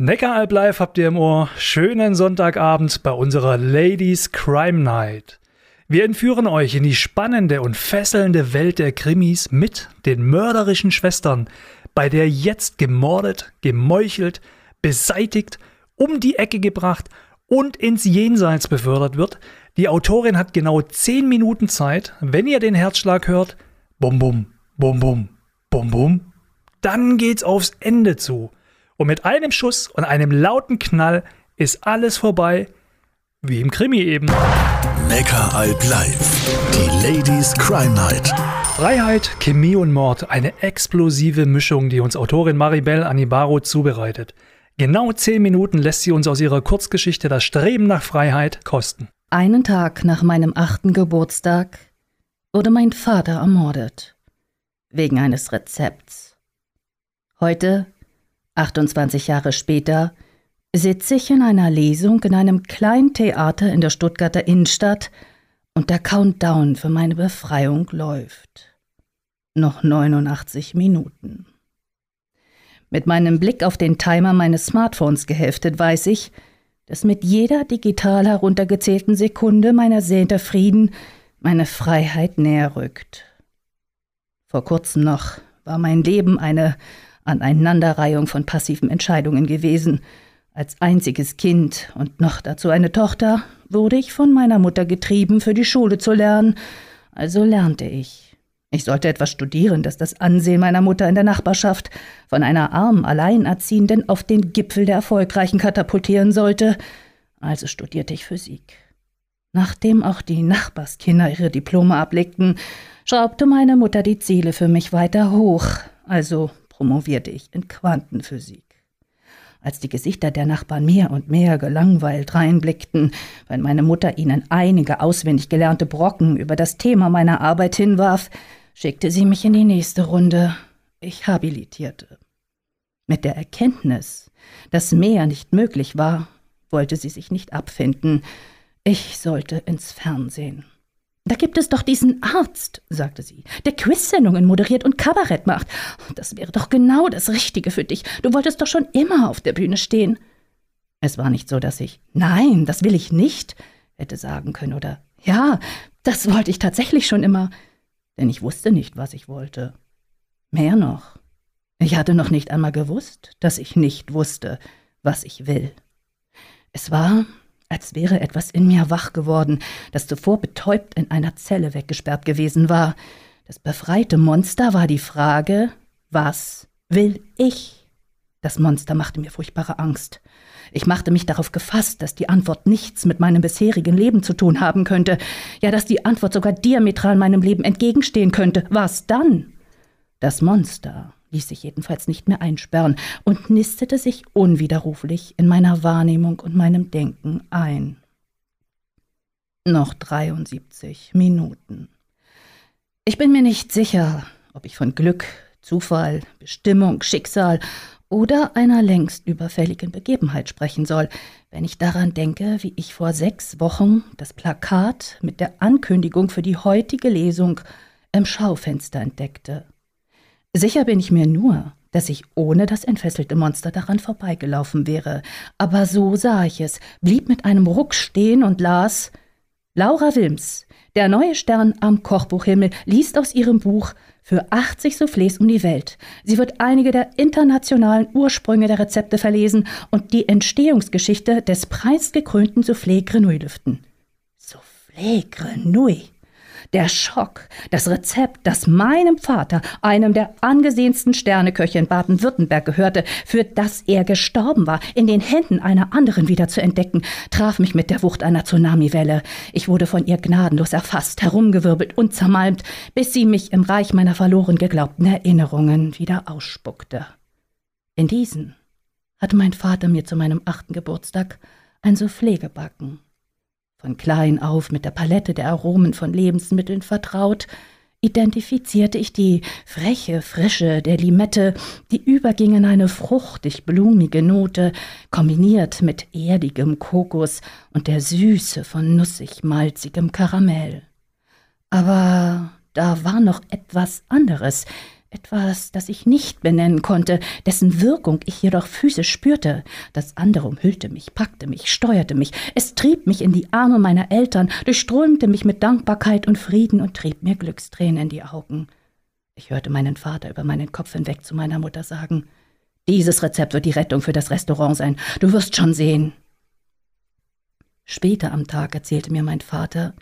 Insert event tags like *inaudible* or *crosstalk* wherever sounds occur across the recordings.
Neckaralb Live habt ihr im Ohr. Schönen Sonntagabend bei unserer Ladies Crime Night. Wir entführen euch in die spannende und fesselnde Welt der Krimis mit den mörderischen Schwestern, bei der jetzt gemordet, gemeuchelt, beseitigt, um die Ecke gebracht und ins Jenseits befördert wird. Die Autorin hat genau 10 Minuten Zeit, wenn ihr den Herzschlag hört, bum bum, bum bum, bum bum, dann geht's aufs Ende zu. Und mit einem Schuss und einem lauten Knall ist alles vorbei, wie im Krimi eben. Neckaralb live. Die Ladies Crime Night. Freiheit, Chemie und Mord, eine explosive Mischung, die uns Autorin Maribel Anibaro zubereitet. Genau zehn Minuten lässt sie uns aus ihrer Kurzgeschichte das Streben nach Freiheit kosten. Einen Tag nach meinem achten Geburtstag wurde mein Vater ermordet. Wegen eines Rezepts. Heute 28 Jahre später sitze ich in einer Lesung in einem kleinen Theater in der Stuttgarter Innenstadt und der Countdown für meine Befreiung läuft. Noch 89 Minuten. Mit meinem Blick auf den Timer meines Smartphones geheftet weiß ich, dass mit jeder digital heruntergezählten Sekunde mein ersehnter Frieden meine Freiheit näher rückt. Vor kurzem noch war mein Leben eine Aneinanderreihung von passiven Entscheidungen gewesen. Als einziges Kind und noch dazu eine Tochter wurde ich von meiner Mutter getrieben, für die Schule zu lernen. Also lernte ich. Ich sollte etwas studieren, das das Ansehen meiner Mutter in der Nachbarschaft von einer armen Alleinerziehenden auf den Gipfel der Erfolgreichen katapultieren sollte. Also studierte ich Physik. Nachdem auch die Nachbarskinder ihre Diplome ablegten, schraubte meine Mutter die Ziele für mich weiter hoch. Also promovierte ich in Quantenphysik. Als die Gesichter der Nachbarn mehr und mehr gelangweilt reinblickten, wenn meine Mutter ihnen einige auswendig gelernte Brocken über das Thema meiner Arbeit hinwarf, schickte sie mich in die nächste Runde. Ich habilitierte. Mit der Erkenntnis, dass mehr nicht möglich war, wollte sie sich nicht abfinden. Ich sollte ins Fernsehen. Da gibt es doch diesen Arzt, sagte sie, der Quizsendungen moderiert und Kabarett macht. Das wäre doch genau das Richtige für dich. Du wolltest doch schon immer auf der Bühne stehen. Es war nicht so, dass ich Nein, das will ich nicht hätte sagen können oder Ja, das wollte ich tatsächlich schon immer, denn ich wusste nicht, was ich wollte. Mehr noch, ich hatte noch nicht einmal gewusst, dass ich nicht wusste, was ich will. Es war, als wäre etwas in mir wach geworden, das zuvor betäubt in einer Zelle weggesperrt gewesen war. Das befreite Monster war die Frage, was will ich? Das Monster machte mir furchtbare Angst. Ich machte mich darauf gefasst, dass die Antwort nichts mit meinem bisherigen Leben zu tun haben könnte, ja, dass die Antwort sogar diametral meinem Leben entgegenstehen könnte. Was dann? Das Monster ließ sich jedenfalls nicht mehr einsperren und nistete sich unwiderruflich in meiner Wahrnehmung und meinem Denken ein. Noch 73 Minuten. Ich bin mir nicht sicher, ob ich von Glück, Zufall, Bestimmung, Schicksal oder einer längst überfälligen Begebenheit sprechen soll, wenn ich daran denke, wie ich vor sechs Wochen das Plakat mit der Ankündigung für die heutige Lesung im Schaufenster entdeckte. Sicher bin ich mir nur, dass ich ohne das entfesselte Monster daran vorbeigelaufen wäre. Aber so sah ich es, blieb mit einem Ruck stehen und las Laura Wilms, der neue Stern am Kochbuchhimmel, liest aus ihrem Buch für 80 Soufflés um die Welt. Sie wird einige der internationalen Ursprünge der Rezepte verlesen und die Entstehungsgeschichte des preisgekrönten Soufflé Grenouille lüften. Soufflé Grenouille. Der Schock, das Rezept, das meinem Vater, einem der angesehensten Sterneköche in Baden-Württemberg gehörte, für das er gestorben war, in den Händen einer anderen wieder zu entdecken, traf mich mit der Wucht einer Tsunamiwelle. Ich wurde von ihr gnadenlos erfasst, herumgewirbelt und zermalmt, bis sie mich im Reich meiner verloren geglaubten Erinnerungen wieder ausspuckte. In diesen hatte mein Vater mir zu meinem achten Geburtstag ein Soufflé gebacken. Von klein auf mit der Palette der Aromen von Lebensmitteln vertraut, identifizierte ich die freche Frische der Limette, die überging in eine fruchtig blumige Note, kombiniert mit erdigem Kokos und der Süße von nussig-malzigem Karamell. Aber da war noch etwas anderes, etwas, das ich nicht benennen konnte, dessen Wirkung ich jedoch physisch spürte. Das andere umhüllte mich, packte mich, steuerte mich, es trieb mich in die Arme meiner Eltern, durchströmte mich mit Dankbarkeit und Frieden und trieb mir Glückstränen in die Augen. Ich hörte meinen Vater über meinen Kopf hinweg zu meiner Mutter sagen, dieses Rezept wird die Rettung für das Restaurant sein, du wirst schon sehen. Später am Tag erzählte mir mein Vater,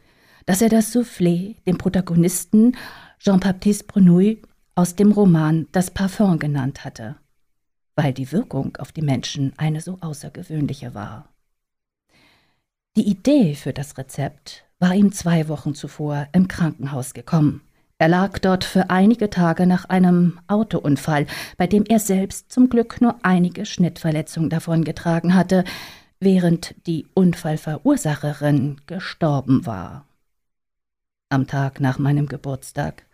dass er das Soufflé dem Protagonisten Jean-Baptiste Brunouille aus dem Roman Das Parfum genannt hatte, weil die Wirkung auf die Menschen eine so außergewöhnliche war. Die Idee für das Rezept war ihm zwei Wochen zuvor im Krankenhaus gekommen. Er lag dort für einige Tage nach einem Autounfall, bei dem er selbst zum Glück nur einige Schnittverletzungen davongetragen hatte, während die Unfallverursacherin gestorben war. Am Tag nach meinem Geburtstag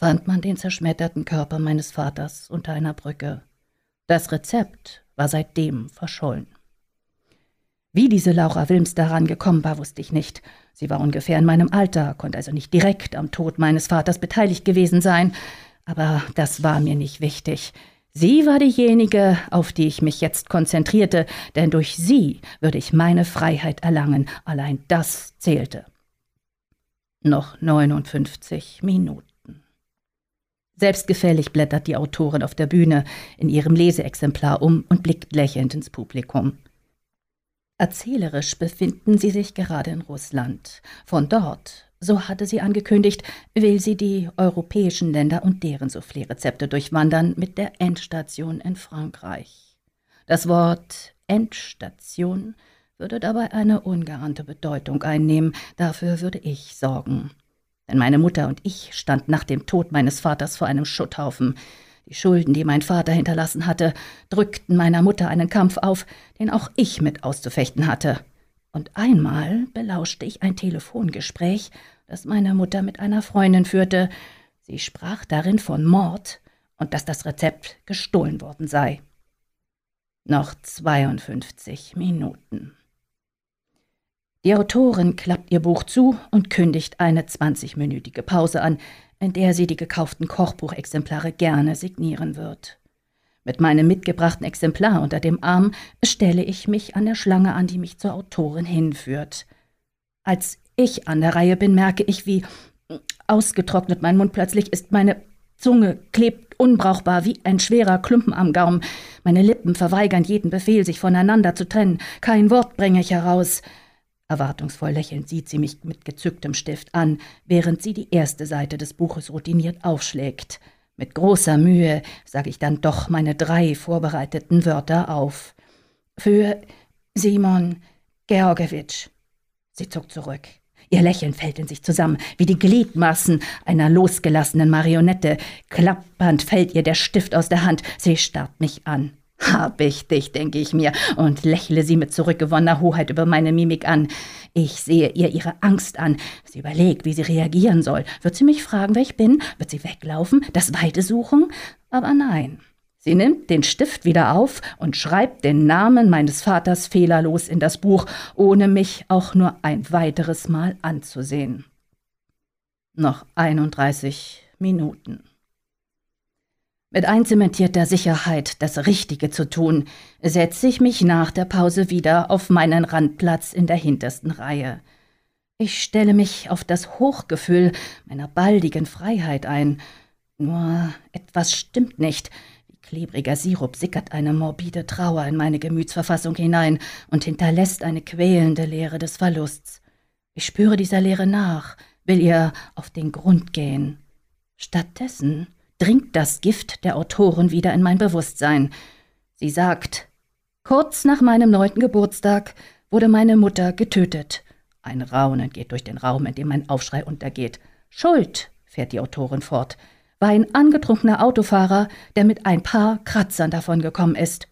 fand man den zerschmetterten Körper meines Vaters unter einer Brücke. Das Rezept war seitdem verschollen. Wie diese Laura Wilms daran gekommen war, wusste ich nicht. Sie war ungefähr in meinem Alter, konnte also nicht direkt am Tod meines Vaters beteiligt gewesen sein. Aber das war mir nicht wichtig. Sie war diejenige, auf die ich mich jetzt konzentrierte, denn durch sie würde ich meine Freiheit erlangen. Allein das zählte. Noch 59 Minuten. Selbstgefällig blättert die Autorin auf der Bühne in ihrem Leseexemplar um und blickt lächelnd ins Publikum. Erzählerisch befinden sie sich gerade in Russland. Von dort, so hatte sie angekündigt, will sie die europäischen Länder und deren Soufflé-Rezepte durchwandern mit der Endstation in Frankreich. Das Wort Endstation würde dabei eine ungeahnte Bedeutung einnehmen, dafür würde ich sorgen denn meine Mutter und ich standen nach dem Tod meines Vaters vor einem Schutthaufen. Die Schulden, die mein Vater hinterlassen hatte, drückten meiner Mutter einen Kampf auf, den auch ich mit auszufechten hatte. Und einmal belauschte ich ein Telefongespräch, das meine Mutter mit einer Freundin führte. Sie sprach darin von Mord und dass das Rezept gestohlen worden sei. Noch 52 Minuten. Die Autorin klappt ihr Buch zu und kündigt eine 20-minütige Pause an, in der sie die gekauften Kochbuchexemplare gerne signieren wird. Mit meinem mitgebrachten Exemplar unter dem Arm stelle ich mich an der Schlange an, die mich zur Autorin hinführt. Als ich an der Reihe bin, merke ich, wie ausgetrocknet mein Mund plötzlich ist. Meine Zunge klebt unbrauchbar wie ein schwerer Klumpen am Gaumen. Meine Lippen verweigern jeden Befehl, sich voneinander zu trennen. Kein Wort bringe ich heraus. Erwartungsvoll lächelnd sieht sie mich mit gezücktem Stift an, während sie die erste Seite des Buches routiniert aufschlägt. Mit großer Mühe sage ich dann doch meine drei vorbereiteten Wörter auf. Für Simon Georgewitsch. Sie zuckt zurück. Ihr Lächeln fällt in sich zusammen, wie die Gliedmaßen einer losgelassenen Marionette. Klappernd fällt ihr der Stift aus der Hand. Sie starrt mich an. Hab ich dich, denke ich mir, und lächle sie mit zurückgewonnener Hoheit über meine Mimik an. Ich sehe ihr ihre Angst an. Sie überlegt, wie sie reagieren soll. Wird sie mich fragen, wer ich bin? Wird sie weglaufen? Das Weite suchen? Aber nein. Sie nimmt den Stift wieder auf und schreibt den Namen meines Vaters fehlerlos in das Buch, ohne mich auch nur ein weiteres Mal anzusehen. Noch 31 Minuten. Mit einzementierter Sicherheit, das Richtige zu tun, setze ich mich nach der Pause wieder auf meinen Randplatz in der hintersten Reihe. Ich stelle mich auf das Hochgefühl meiner baldigen Freiheit ein. Nur etwas stimmt nicht. Wie klebriger Sirup sickert eine morbide Trauer in meine Gemütsverfassung hinein und hinterlässt eine quälende Leere des Verlusts. Ich spüre dieser Leere nach, will ihr auf den Grund gehen. Stattdessen dringt das Gift der Autorin wieder in mein Bewusstsein. Sie sagt, kurz nach meinem neunten Geburtstag wurde meine Mutter getötet. Ein Raunen geht durch den Raum, in dem mein Aufschrei untergeht. Schuld, fährt die Autorin fort, war ein angetrunkener Autofahrer, der mit ein paar Kratzern davongekommen ist.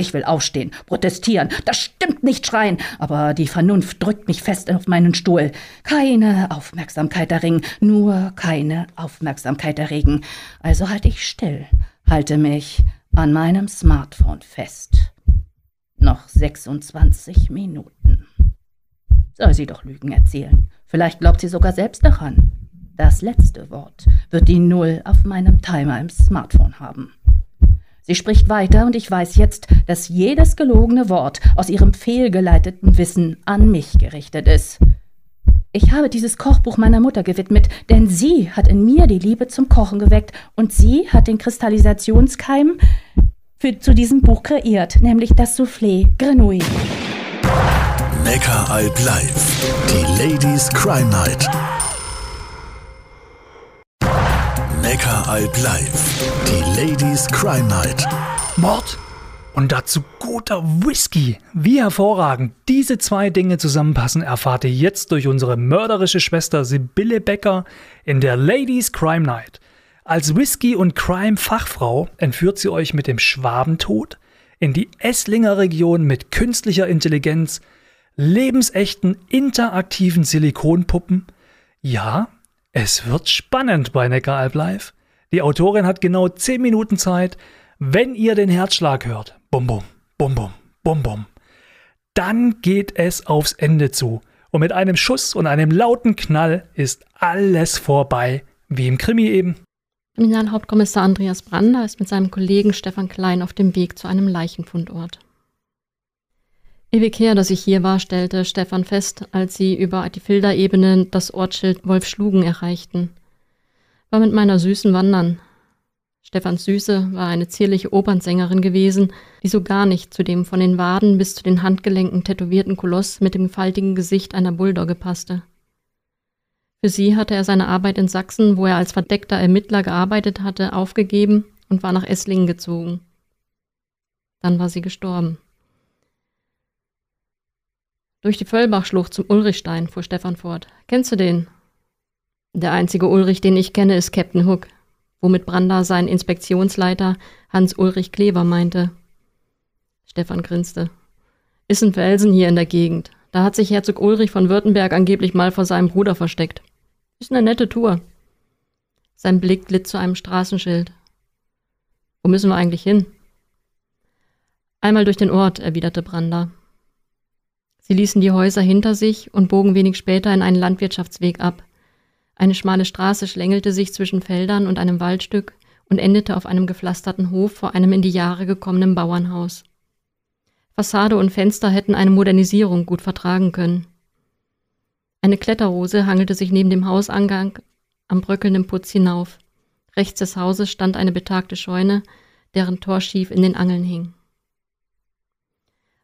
Ich will aufstehen, protestieren, das stimmt nicht schreien, aber die Vernunft drückt mich fest auf meinen Stuhl. Keine Aufmerksamkeit erringen, nur keine Aufmerksamkeit erregen. Also halte ich still, halte mich an meinem Smartphone fest. Noch 26 Minuten. Soll sie doch Lügen erzählen. Vielleicht glaubt sie sogar selbst daran. Das letzte Wort wird die Null auf meinem Timer im Smartphone haben. Sie spricht weiter und ich weiß jetzt, dass jedes gelogene Wort aus ihrem fehlgeleiteten Wissen an mich gerichtet ist. Ich habe dieses Kochbuch meiner Mutter gewidmet, denn sie hat in mir die Liebe zum Kochen geweckt und sie hat den Kristallisationskeim für, zu diesem Buch kreiert, nämlich das Soufflé Grenouille. Neckaralb live. Die Ladies Crime Night. Neckaralb live. Die Ladies Crime Night. Mord und dazu guter Whisky. Wie hervorragend diese zwei Dinge zusammenpassen, erfahrt ihr jetzt durch unsere mörderische Schwester Sibylle Becker in der Ladies Crime Night. Als Whisky- und Crime-Fachfrau entführt sie euch mit dem Schwabentod in die Esslinger Region mit künstlicher Intelligenz, lebensechten interaktiven Silikonpuppen. Ja, es wird spannend bei Neckaralb Live. Die Autorin hat genau 10 Minuten Zeit. Wenn ihr den Herzschlag hört, bum bum, bum bum, bum bum, dann geht es aufs Ende zu. Und mit einem Schuss und einem lauten Knall ist alles vorbei, wie im Krimi eben. Kriminalhauptkommissar Andreas Brander ist mit seinem Kollegen Stefan Klein auf dem Weg zu einem Leichenfundort. Ewig her, dass ich hier war, stellte Stefan fest, als sie über die Filderebene das Ortsschild Wolfschlugen erreichten. War mit meiner Süßen wandern. Stefans Süße war eine zierliche Opernsängerin gewesen, die so gar nicht zu dem von den Waden bis zu den Handgelenken tätowierten Koloss mit dem faltigen Gesicht einer Bulldogge passte. Für sie hatte er seine Arbeit in Sachsen, wo er als verdeckter Ermittler gearbeitet hatte, aufgegeben und war nach Esslingen gezogen. Dann war sie gestorben. Durch die Völlbachschlucht zum Ulrichstein, fuhr Stefan fort. Kennst du den? Der einzige Ulrich, den ich kenne, ist Captain Hook, womit Branda seinen Inspektionsleiter Hans-Ulrich Klever meinte. Stefan grinste. Ist ein Felsen hier in der Gegend. Da hat sich Herzog Ulrich von Württemberg angeblich mal vor seinem Bruder versteckt. Ist eine nette Tour. Sein Blick glitt zu einem Straßenschild. Wo müssen wir eigentlich hin? Einmal durch den Ort, erwiderte Branda. Sie ließen die Häuser hinter sich und bogen wenig später in einen Landwirtschaftsweg ab. Eine schmale Straße schlängelte sich zwischen Feldern und einem Waldstück und endete auf einem gepflasterten Hof vor einem in die Jahre gekommenen Bauernhaus. Fassade und Fenster hätten eine Modernisierung gut vertragen können. Eine Kletterrose hangelte sich neben dem Hausangang am bröckelnden Putz hinauf. Rechts des Hauses stand eine betagte Scheune, deren Tor schief in den Angeln hing.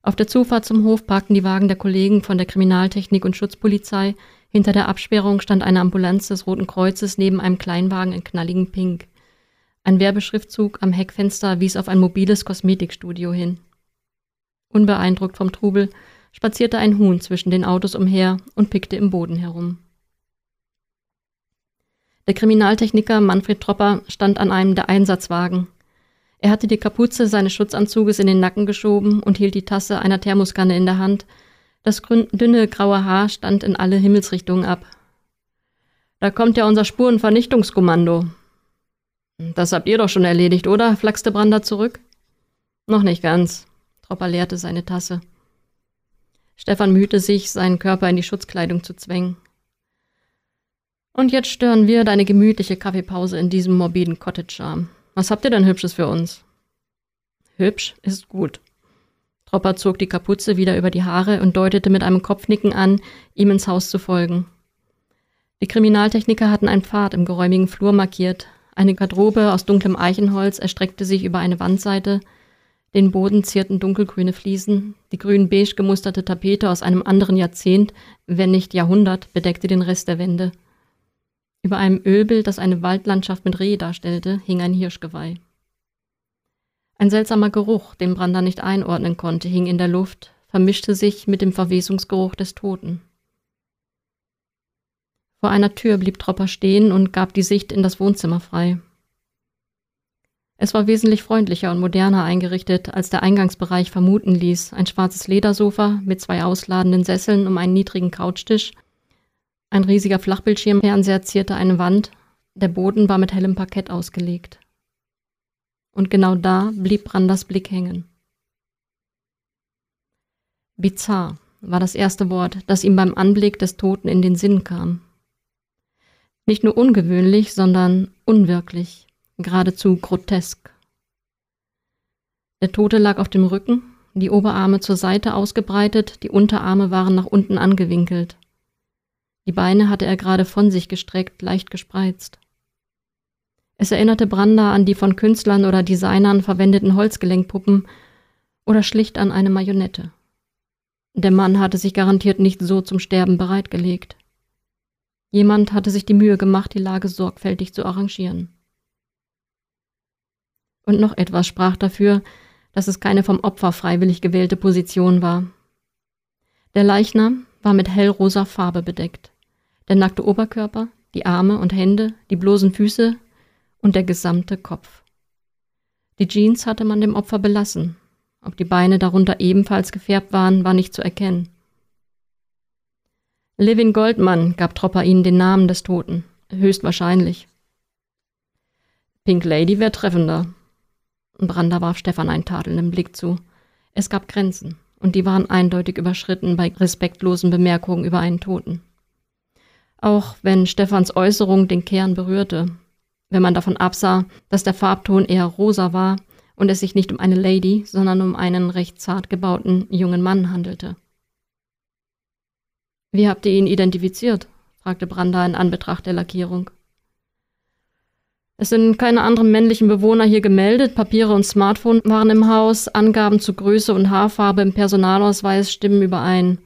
Auf der Zufahrt zum Hof parkten die Wagen der Kollegen von der Kriminaltechnik und Schutzpolizei. Hinter der Absperrung stand eine Ambulanz des Roten Kreuzes neben einem Kleinwagen in knalligem Pink. Ein Werbeschriftzug am Heckfenster wies auf ein mobiles Kosmetikstudio hin. Unbeeindruckt vom Trubel spazierte ein Huhn zwischen den Autos umher und pickte im Boden herum. Der Kriminaltechniker Manfred Tropper stand an einem der Einsatzwagen. Er hatte die Kapuze seines Schutzanzuges in den Nacken geschoben und hielt die Tasse einer Thermoskanne in der Hand. Das dünne graue Haar stand in alle Himmelsrichtungen ab. Da kommt ja unser Spurenvernichtungskommando. Das habt ihr doch schon erledigt, oder? flaxte Brander zurück. Noch nicht ganz. Tropper leerte seine Tasse. Stefan mühte sich, seinen Körper in die Schutzkleidung zu zwängen. Und jetzt stören wir deine gemütliche Kaffeepause in diesem morbiden Cottage-Charme. Was habt ihr denn Hübsches für uns? Hübsch ist gut. Tropper zog die Kapuze wieder über die Haare und deutete mit einem Kopfnicken an, ihm ins Haus zu folgen. Die Kriminaltechniker hatten einen Pfad im geräumigen Flur markiert. Eine Garderobe aus dunklem Eichenholz erstreckte sich über eine Wandseite. Den Boden zierten dunkelgrüne Fliesen. Die grün-beige gemusterte Tapete aus einem anderen Jahrzehnt, wenn nicht Jahrhundert, bedeckte den Rest der Wände. Über einem Ölbild, das eine Waldlandschaft mit Reh darstellte, hing ein Hirschgeweih. Ein seltsamer Geruch, den Brander nicht einordnen konnte, hing in der Luft, vermischte sich mit dem Verwesungsgeruch des Toten. Vor einer Tür blieb Tropper stehen und gab die Sicht in das Wohnzimmer frei. Es war wesentlich freundlicher und moderner eingerichtet, als der Eingangsbereich vermuten ließ. Ein schwarzes Ledersofa mit zwei ausladenden Sesseln um einen niedrigen Couchtisch ein riesiger Flachbildschirmfernseher zierte eine Wand, der Boden war mit hellem Parkett ausgelegt. Und genau da blieb Branders Blick hängen. Bizarr war das erste Wort, das ihm beim Anblick des Toten in den Sinn kam. Nicht nur ungewöhnlich, sondern unwirklich, geradezu grotesk. Der Tote lag auf dem Rücken, die Oberarme zur Seite ausgebreitet, die Unterarme waren nach unten angewinkelt. Die Beine hatte er gerade von sich gestreckt, leicht gespreizt. Es erinnerte Branda an die von Künstlern oder Designern verwendeten Holzgelenkpuppen oder schlicht an eine Marionette. Der Mann hatte sich garantiert nicht so zum Sterben bereitgelegt. Jemand hatte sich die Mühe gemacht, die Lage sorgfältig zu arrangieren. Und noch etwas sprach dafür, dass es keine vom Opfer freiwillig gewählte Position war. Der Leichnam war mit hellrosa Farbe bedeckt. Der nackte Oberkörper, die Arme und Hände, die bloßen Füße und der gesamte Kopf. Die Jeans hatte man dem Opfer belassen, ob die Beine darunter ebenfalls gefärbt waren, war nicht zu erkennen. Levin Goldmann gab Tropper ihnen den Namen des Toten, höchstwahrscheinlich. Pink Lady wäre treffender. Brander warf Stefan einen tadelnden Blick zu. Es gab Grenzen, und die waren eindeutig überschritten bei respektlosen Bemerkungen über einen Toten. Auch wenn Stefans Äußerung den Kern berührte, wenn man davon absah, dass der Farbton eher rosa war, und es sich nicht um eine Lady, sondern um einen recht zart gebauten jungen Mann handelte. Wie habt ihr ihn identifiziert? fragte Branda in Anbetracht der Lackierung. Es sind keine anderen männlichen Bewohner hier gemeldet, Papiere und Smartphone waren im Haus, Angaben zu Größe und Haarfarbe im Personalausweis stimmen überein.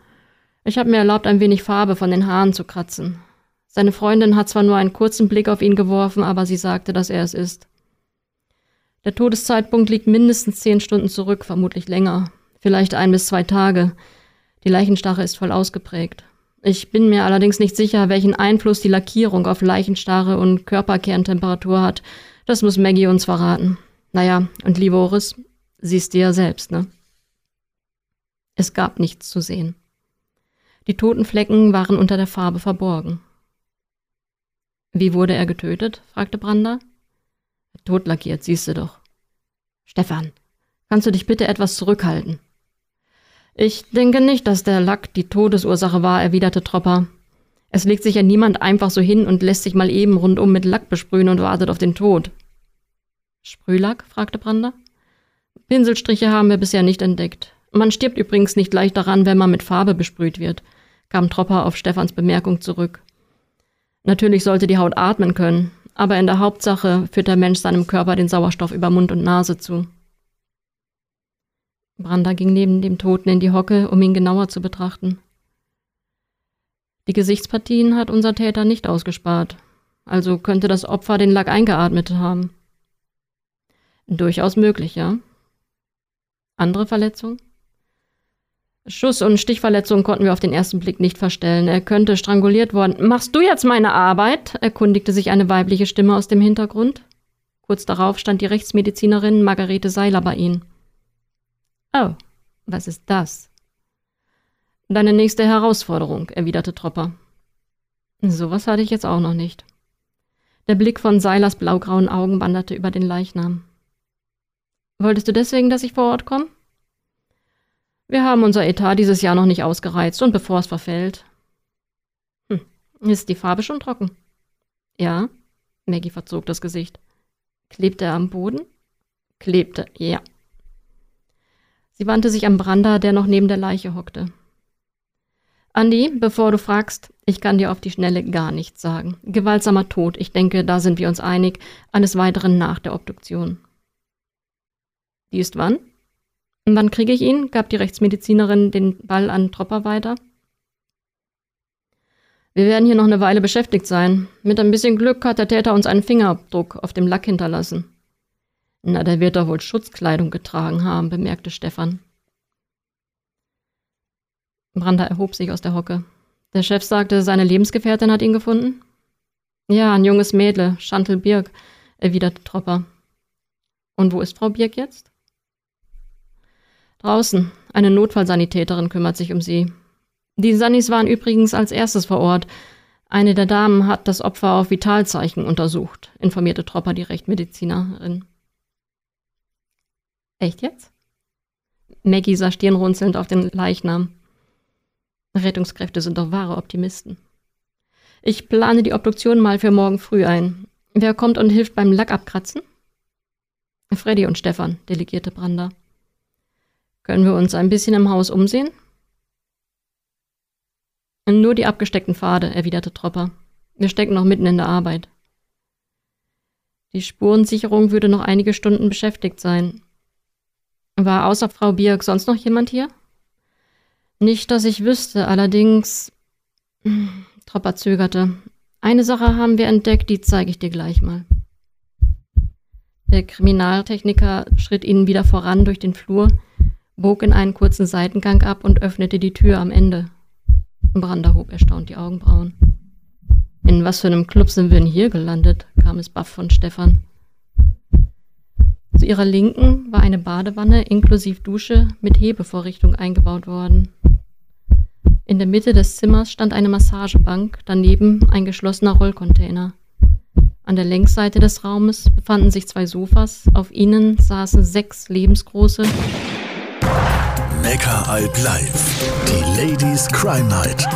Ich habe mir erlaubt, ein wenig Farbe von den Haaren zu kratzen. Seine Freundin hat zwar nur einen kurzen Blick auf ihn geworfen, aber sie sagte, dass er es ist. Der Todeszeitpunkt liegt mindestens zehn Stunden zurück, vermutlich länger, vielleicht ein bis zwei Tage. Die Leichenstarre ist voll ausgeprägt. Ich bin mir allerdings nicht sicher, welchen Einfluss die Lackierung auf Leichenstarre und Körperkerntemperatur hat. Das muss Maggie uns verraten. Naja, und liebe Oris, siehst du ja selbst, ne? Es gab nichts zu sehen. Die toten Flecken waren unter der Farbe verborgen. Wie wurde er getötet? fragte Branda. Totlackiert, siehst du doch. Stefan, kannst du dich bitte etwas zurückhalten? Ich denke nicht, dass der Lack die Todesursache war, erwiderte Tropper. Es legt sich ja niemand einfach so hin und lässt sich mal eben rundum mit Lack besprühen und wartet auf den Tod. Sprühlack? fragte Brander. Pinselstriche haben wir bisher nicht entdeckt. Man stirbt übrigens nicht leicht daran, wenn man mit Farbe besprüht wird, kam Tropper auf Stefans Bemerkung zurück. Natürlich sollte die Haut atmen können, aber in der Hauptsache führt der Mensch seinem Körper den Sauerstoff über Mund und Nase zu. Brander ging neben dem Toten in die Hocke, um ihn genauer zu betrachten. Die Gesichtspartien hat unser Täter nicht ausgespart, also könnte das Opfer den Lack eingeatmet haben. Durchaus möglich, ja. Andere Verletzung? Schuss- und Stichverletzungen konnten wir auf den ersten Blick nicht verstellen. Er könnte stranguliert worden. Machst du jetzt meine Arbeit? erkundigte sich eine weibliche Stimme aus dem Hintergrund. Kurz darauf stand die Rechtsmedizinerin Margarete Seiler bei ihnen. Oh, was ist das? Deine nächste Herausforderung, erwiderte Tropper. Sowas hatte ich jetzt auch noch nicht. Der Blick von Seilers blaugrauen Augen wanderte über den Leichnam. Wolltest du deswegen, dass ich vor Ort komme? Wir haben unser Etat dieses Jahr noch nicht ausgereizt und bevor es verfällt. Hm, ist die Farbe schon trocken? Ja. Maggie verzog das Gesicht. Klebte er am Boden? Klebte, ja. Sie wandte sich an Branda, der noch neben der Leiche hockte. Andi, bevor du fragst, ich kann dir auf die Schnelle gar nichts sagen. Gewaltsamer Tod, ich denke, da sind wir uns einig, eines Weiteren nach der Obduktion. Die ist wann? Wann kriege ich ihn? gab die Rechtsmedizinerin den Ball an Tropper weiter. Wir werden hier noch eine Weile beschäftigt sein. Mit ein bisschen Glück hat der Täter uns einen Fingerabdruck auf dem Lack hinterlassen. Na, der wird doch wohl Schutzkleidung getragen haben, bemerkte Stefan. Brander erhob sich aus der Hocke. Der Chef sagte, seine Lebensgefährtin hat ihn gefunden? Ja, ein junges Mädle, Chantal Birk, erwiderte Tropper. Und wo ist Frau Birk jetzt? Draußen. Eine Notfallsanitäterin kümmert sich um sie. Die Sannis waren übrigens als erstes vor Ort. Eine der Damen hat das Opfer auf Vitalzeichen untersucht, informierte Tropper die Rechtmedizinerin. Echt jetzt? Maggie sah stirnrunzelnd auf den Leichnam. Rettungskräfte sind doch wahre Optimisten. Ich plane die Obduktion mal für morgen früh ein. Wer kommt und hilft beim Lack abkratzen? Freddy und Stefan, delegierte Brander. Können wir uns ein bisschen im Haus umsehen? Nur die abgesteckten Pfade, erwiderte Tropper. Wir stecken noch mitten in der Arbeit. Die Spurensicherung würde noch einige Stunden beschäftigt sein. War außer Frau Bierk sonst noch jemand hier? Nicht, dass ich wüsste, allerdings. *clears throat* Tropper zögerte. Eine Sache haben wir entdeckt, die zeige ich dir gleich mal. Der Kriminaltechniker schritt ihnen wieder voran durch den Flur, bog in einen kurzen Seitengang ab und öffnete die Tür am Ende. Brander hob erstaunt die Augenbrauen. In was für einem Club sind wir denn hier gelandet? kam es baff von Stefan. Zu ihrer Linken war eine Badewanne inklusive Dusche mit Hebevorrichtung eingebaut worden. In der Mitte des Zimmers stand eine Massagebank, daneben ein geschlossener Rollcontainer. An der Längsseite des Raumes befanden sich zwei Sofas, auf ihnen saßen sechs lebensgroße Neckaralb Live, die Ladies Crime Night.